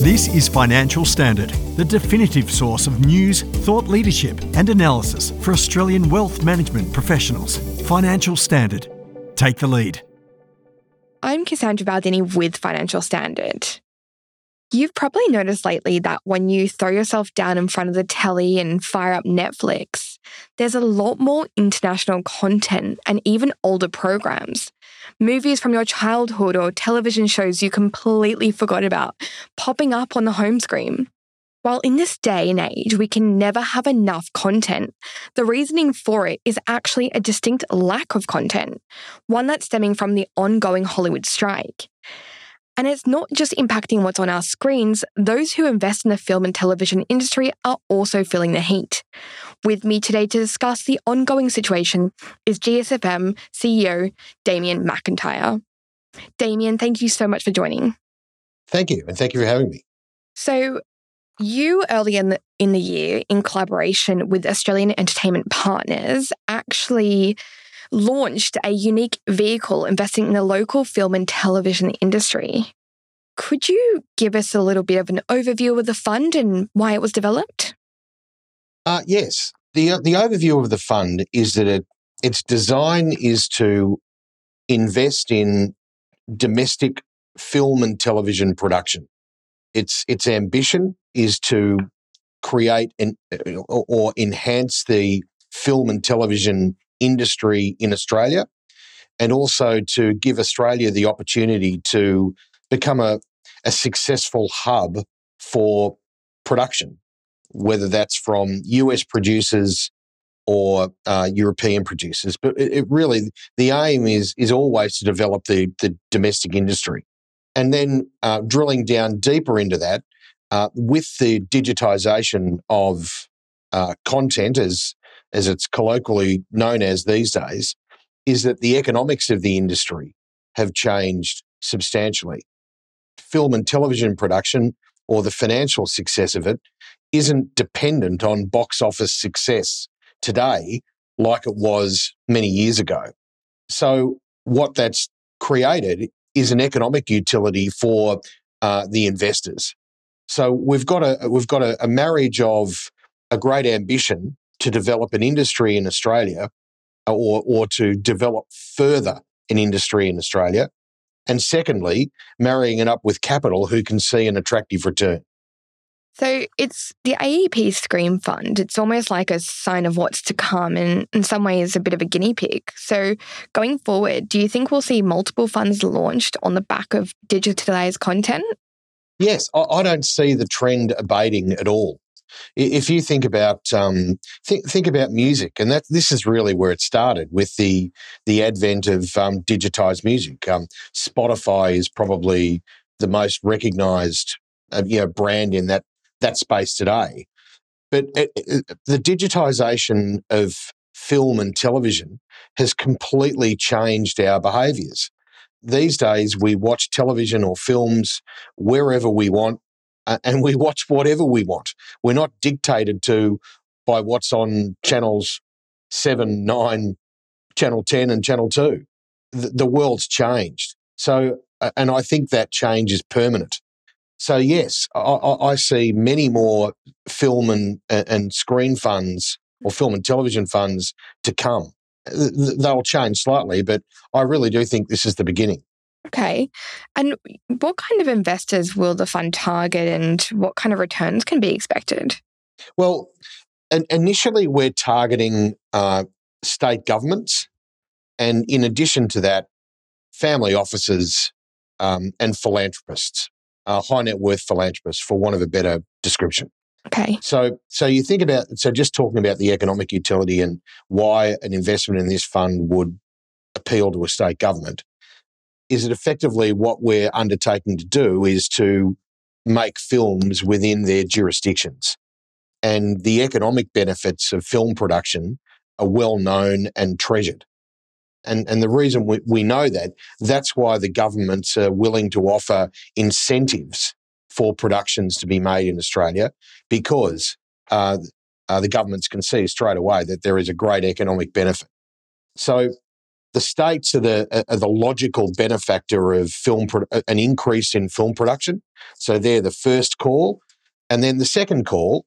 This is Financial Standard, the definitive source of news, thought leadership, and analysis for Australian wealth management professionals. Financial Standard. Take the lead. I'm Cassandra Baldini with Financial Standard. You've probably noticed lately that when you throw yourself down in front of the telly and fire up Netflix, there's a lot more international content and even older programs. Movies from your childhood or television shows you completely forgot about popping up on the home screen. While in this day and age we can never have enough content, the reasoning for it is actually a distinct lack of content, one that's stemming from the ongoing Hollywood strike. And it's not just impacting what's on our screens, those who invest in the film and television industry are also feeling the heat. With me today to discuss the ongoing situation is GSFM CEO Damien McIntyre. Damien, thank you so much for joining. Thank you, and thank you for having me. So, you early in the, in the year, in collaboration with Australian Entertainment Partners, actually launched a unique vehicle investing in the local film and television industry. Could you give us a little bit of an overview of the fund and why it was developed? Uh, yes. The, the overview of the fund is that it, its design is to invest in domestic film and television production. Its, its ambition is to create and or enhance the film and television industry in Australia and also to give Australia the opportunity to become a, a successful hub for production, whether that's from US producers or uh, European producers. But it, it, really, the aim is, is always to develop the, the domestic industry. And then uh, drilling down deeper into that, uh, with the digitization of uh, content as as it's colloquially known as these days, is that the economics of the industry have changed substantially. Film and television production, or the financial success of it, isn't dependent on box office success today like it was many years ago. So, what that's created is an economic utility for uh, the investors. So we've got a we've got a, a marriage of a great ambition to develop an industry in Australia or, or to develop further an industry in Australia. And secondly, marrying it up with capital who can see an attractive return. So it's the AEP Screen Fund. It's almost like a sign of what's to come and in some ways a bit of a guinea pig. So going forward, do you think we'll see multiple funds launched on the back of digitalized content? Yes, I don't see the trend abating at all. If you think about um, think think about music, and that this is really where it started with the the advent of um, digitized music. Um, Spotify is probably the most recognized uh, you know brand in that that space today. But it, it, the digitization of film and television has completely changed our behaviors. These days, we watch television or films wherever we want, uh, and we watch whatever we want. We're not dictated to by what's on channels seven, nine, channel 10, and channel two. The, the world's changed. So, uh, and I think that change is permanent. So, yes, I, I see many more film and, and screen funds or film and television funds to come. They'll change slightly, but I really do think this is the beginning. Okay. And what kind of investors will the fund target and what kind of returns can be expected? Well, initially, we're targeting uh, state governments. And in addition to that, family offices um, and philanthropists, uh, high net worth philanthropists, for want of a better description. Okay. So, so you think about so just talking about the economic utility and why an investment in this fund would appeal to a state government is that effectively what we're undertaking to do is to make films within their jurisdictions. And the economic benefits of film production are well known and treasured. And, and the reason we, we know that, that's why the governments are willing to offer incentives for productions to be made in Australia because uh, uh, the governments can see straight away that there is a great economic benefit. So the states are the are the logical benefactor of film pro- an increase in film production. So they're the first call, and then the second call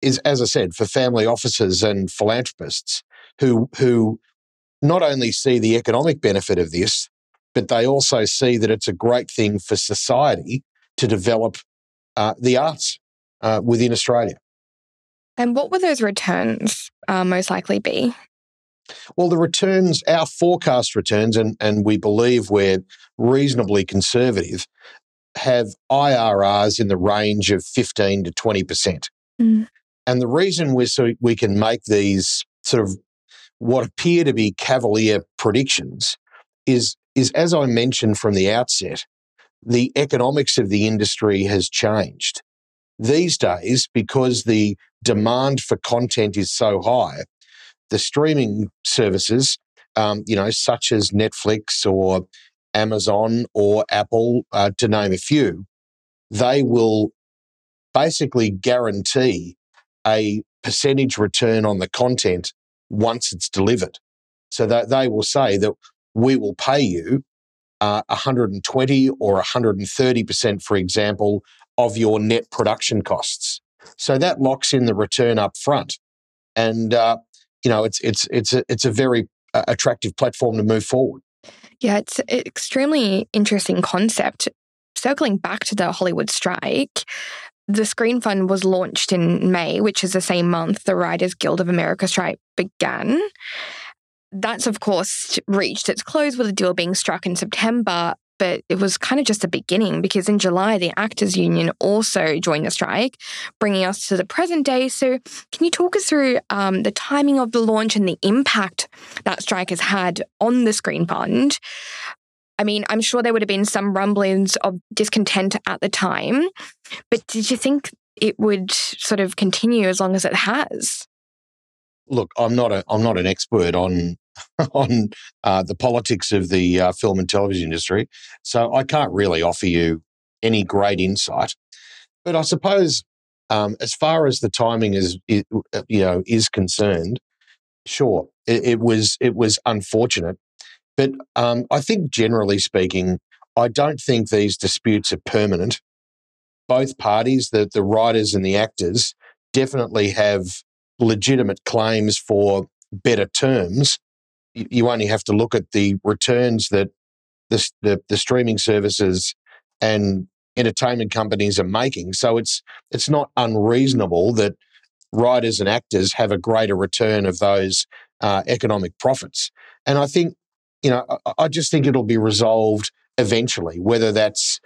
is, as I said, for family offices and philanthropists who who not only see the economic benefit of this, but they also see that it's a great thing for society to develop uh, the arts uh, within Australia. And what would those returns uh, most likely be? Well, the returns, our forecast returns, and, and we believe we're reasonably conservative, have IRRs in the range of 15 to 20%. Mm. And the reason we so we can make these sort of what appear to be cavalier predictions is, is as I mentioned from the outset, the economics of the industry has changed. These days, because the demand for content is so high, the streaming services, um, you know, such as Netflix or Amazon or Apple, uh, to name a few, they will basically guarantee a percentage return on the content once it's delivered. So that they will say that we will pay you uh, 120 or 130%, for example, of your net production costs. So that locks in the return up front. And uh, you know, it's it's it's a it's a very uh, attractive platform to move forward. Yeah, it's an extremely interesting concept. Circling back to the Hollywood strike, the Screen Fund was launched in May, which is the same month the Writers Guild of America strike began. That's, of course, reached its close with a deal being struck in September but it was kind of just a beginning because in July, the Actors Union also joined the strike, bringing us to the present day. So, can you talk us through um, the timing of the launch and the impact that strike has had on the Screen Fund? I mean, I'm sure there would have been some rumblings of discontent at the time, but did you think it would sort of continue as long as it has? Look, I'm not a I'm not an expert on on uh, the politics of the uh, film and television industry. So I can't really offer you any great insight. But I suppose, um, as far as the timing is, you know, is concerned, sure, it, it was it was unfortunate. But um, I think, generally speaking, I don't think these disputes are permanent. Both parties, the the writers and the actors, definitely have legitimate claims for better terms you only have to look at the returns that the, the, the streaming services and entertainment companies are making. So it's it's not unreasonable that writers and actors have a greater return of those uh, economic profits. And I think, you know, I, I just think it'll be resolved eventually, whether that's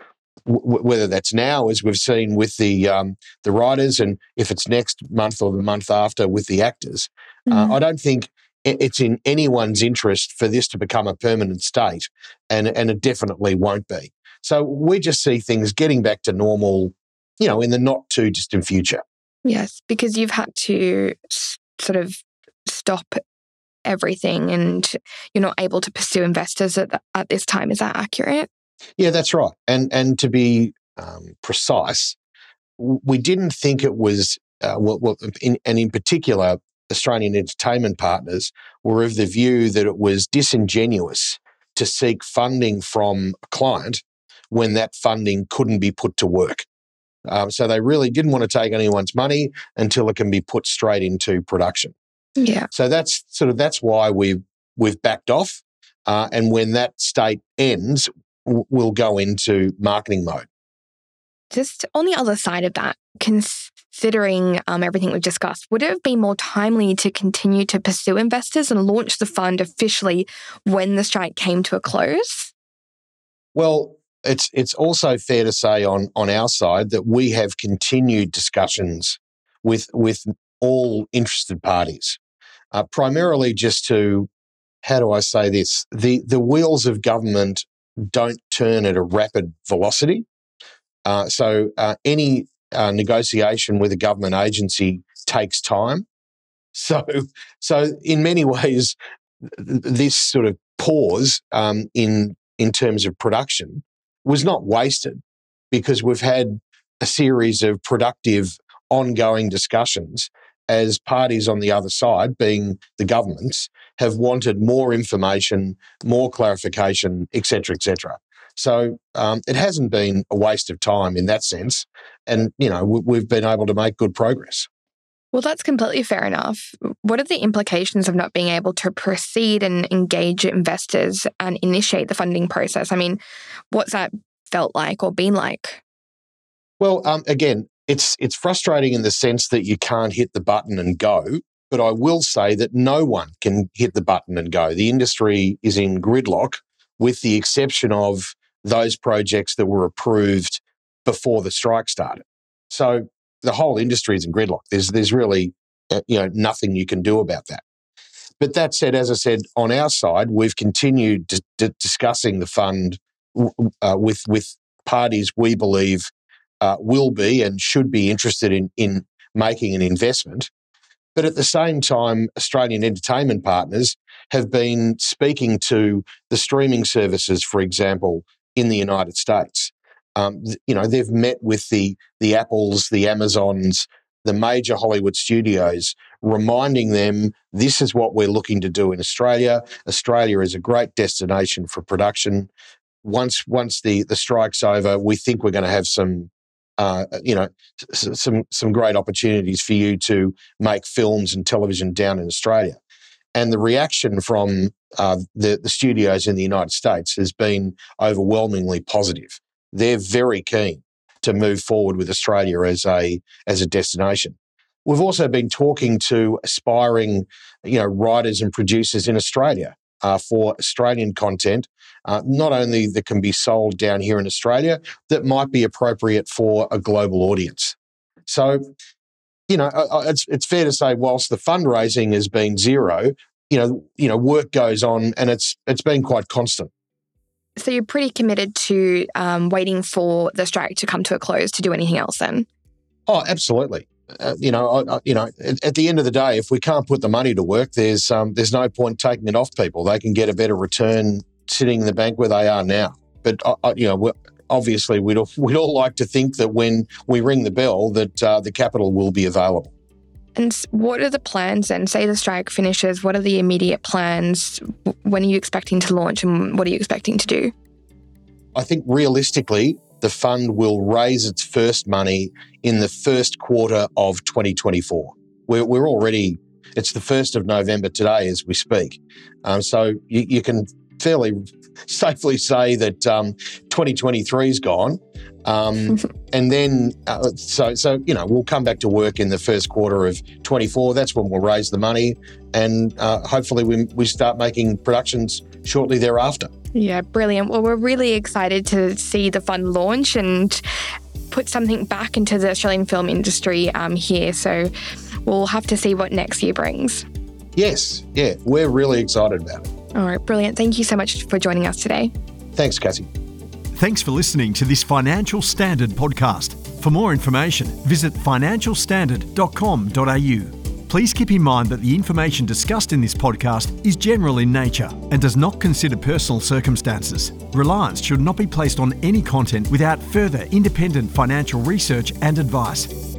w- whether that's now, as we've seen with the um, the writers, and if it's next month or the month after with the actors. Mm-hmm. Uh, I don't think it's in anyone's interest for this to become a permanent state, and, and it definitely won't be. So we just see things getting back to normal, you know, in the not too distant future. Yes, because you've had to sort of stop everything and you're not able to pursue investors at, the, at this time. Is that accurate? Yeah, that's right. And, and to be um, precise, we didn't think it was, uh, well, well in, and in particular, Australian entertainment partners were of the view that it was disingenuous to seek funding from a client when that funding couldn't be put to work. Um, so they really didn't want to take anyone's money until it can be put straight into production. Yeah. So that's sort of that's why we've we've backed off, uh, and when that state ends, we'll go into marketing mode. Just on the other side of that, considering um, everything we've discussed, would it have been more timely to continue to pursue investors and launch the fund officially when the strike came to a close? Well, it's it's also fair to say on on our side that we have continued discussions with with all interested parties, uh, primarily just to how do I say this the the wheels of government don't turn at a rapid velocity. Uh, so uh, any uh, negotiation with a government agency takes time. So, so in many ways, this sort of pause um, in in terms of production was not wasted because we've had a series of productive, ongoing discussions as parties on the other side, being the governments, have wanted more information, more clarification, etc., etc. So um, it hasn't been a waste of time in that sense, and you know we've been able to make good progress. Well, that's completely fair enough. What are the implications of not being able to proceed and engage investors and initiate the funding process? I mean, what's that felt like or been like? Well, um, again, it's it's frustrating in the sense that you can't hit the button and go. But I will say that no one can hit the button and go. The industry is in gridlock, with the exception of those projects that were approved before the strike started. So the whole industry is in gridlock. There's there's really uh, you know nothing you can do about that. But that said, as I said, on our side, we've continued d- d- discussing the fund uh, with with parties we believe uh, will be and should be interested in in making an investment. But at the same time, Australian entertainment partners have been speaking to the streaming services, for example, in the United States. Um, you know, they've met with the the Apples, the Amazons, the major Hollywood studios, reminding them this is what we're looking to do in Australia. Australia is a great destination for production. Once once the the strike's over, we think we're going to have some. Uh, you know, some some great opportunities for you to make films and television down in Australia, and the reaction from uh, the the studios in the United States has been overwhelmingly positive they're very keen to move forward with Australia as a as a destination. We've also been talking to aspiring, you know, writers and producers in Australia uh, for Australian content, uh, not only that can be sold down here in Australia, that might be appropriate for a global audience. So, you know, it's it's fair to say, whilst the fundraising has been zero, you know, you know, work goes on, and it's it's been quite constant. So you're pretty committed to um, waiting for the strike to come to a close to do anything else then? Oh, absolutely. Uh, you know, I, you know, at, at, the end of the day, if we can't put the money to work, there's um, there's no point taking it off people. They can get a better return sitting in the bank where they are now. But uh, uh you know, obviously, we'd all, we'd all like to think that when we ring the bell, that uh, the capital will be available. And what are the plans then? Say the strike finishes, what are the immediate plans? When are you expecting to launch and what are you expecting to do? I think realistically, the fund will raise its first money in the first quarter of 2024. We're, we're already, it's the 1st of November today as we speak. Um, so you, you, can fairly safely say that um, 2023 is gone. Um, and then, uh, so, so, you know, we'll come back to work in the first quarter of 24. That's when we'll raise the money. And uh, hopefully we, we start making productions shortly thereafter. Yeah, brilliant. Well, we're really excited to see the fund launch and put something back into the Australian film industry um, here. So we'll have to see what next year brings. Yes, yeah, we're really excited about it. All right, brilliant. Thank you so much for joining us today. Thanks, Cassie. Thanks for listening to this Financial Standard podcast. For more information, visit financialstandard.com.au. Please keep in mind that the information discussed in this podcast is general in nature and does not consider personal circumstances. Reliance should not be placed on any content without further independent financial research and advice.